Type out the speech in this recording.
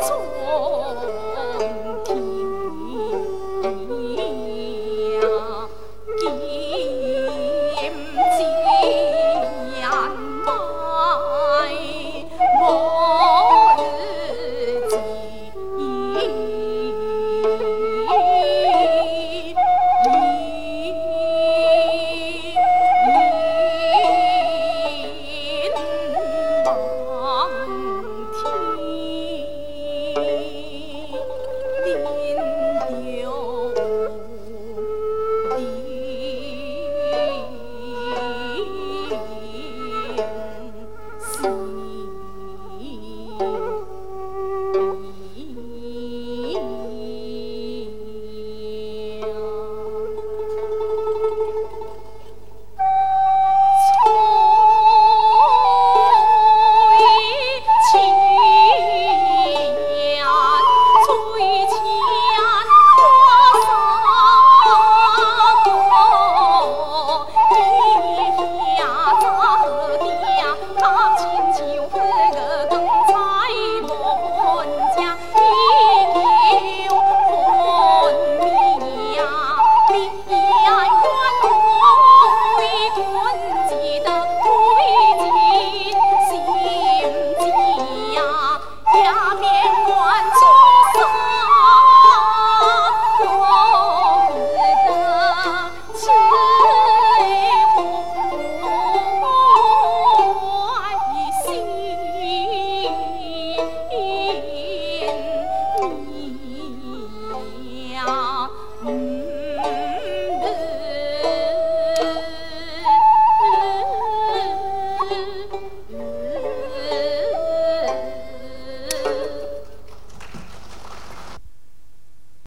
告诉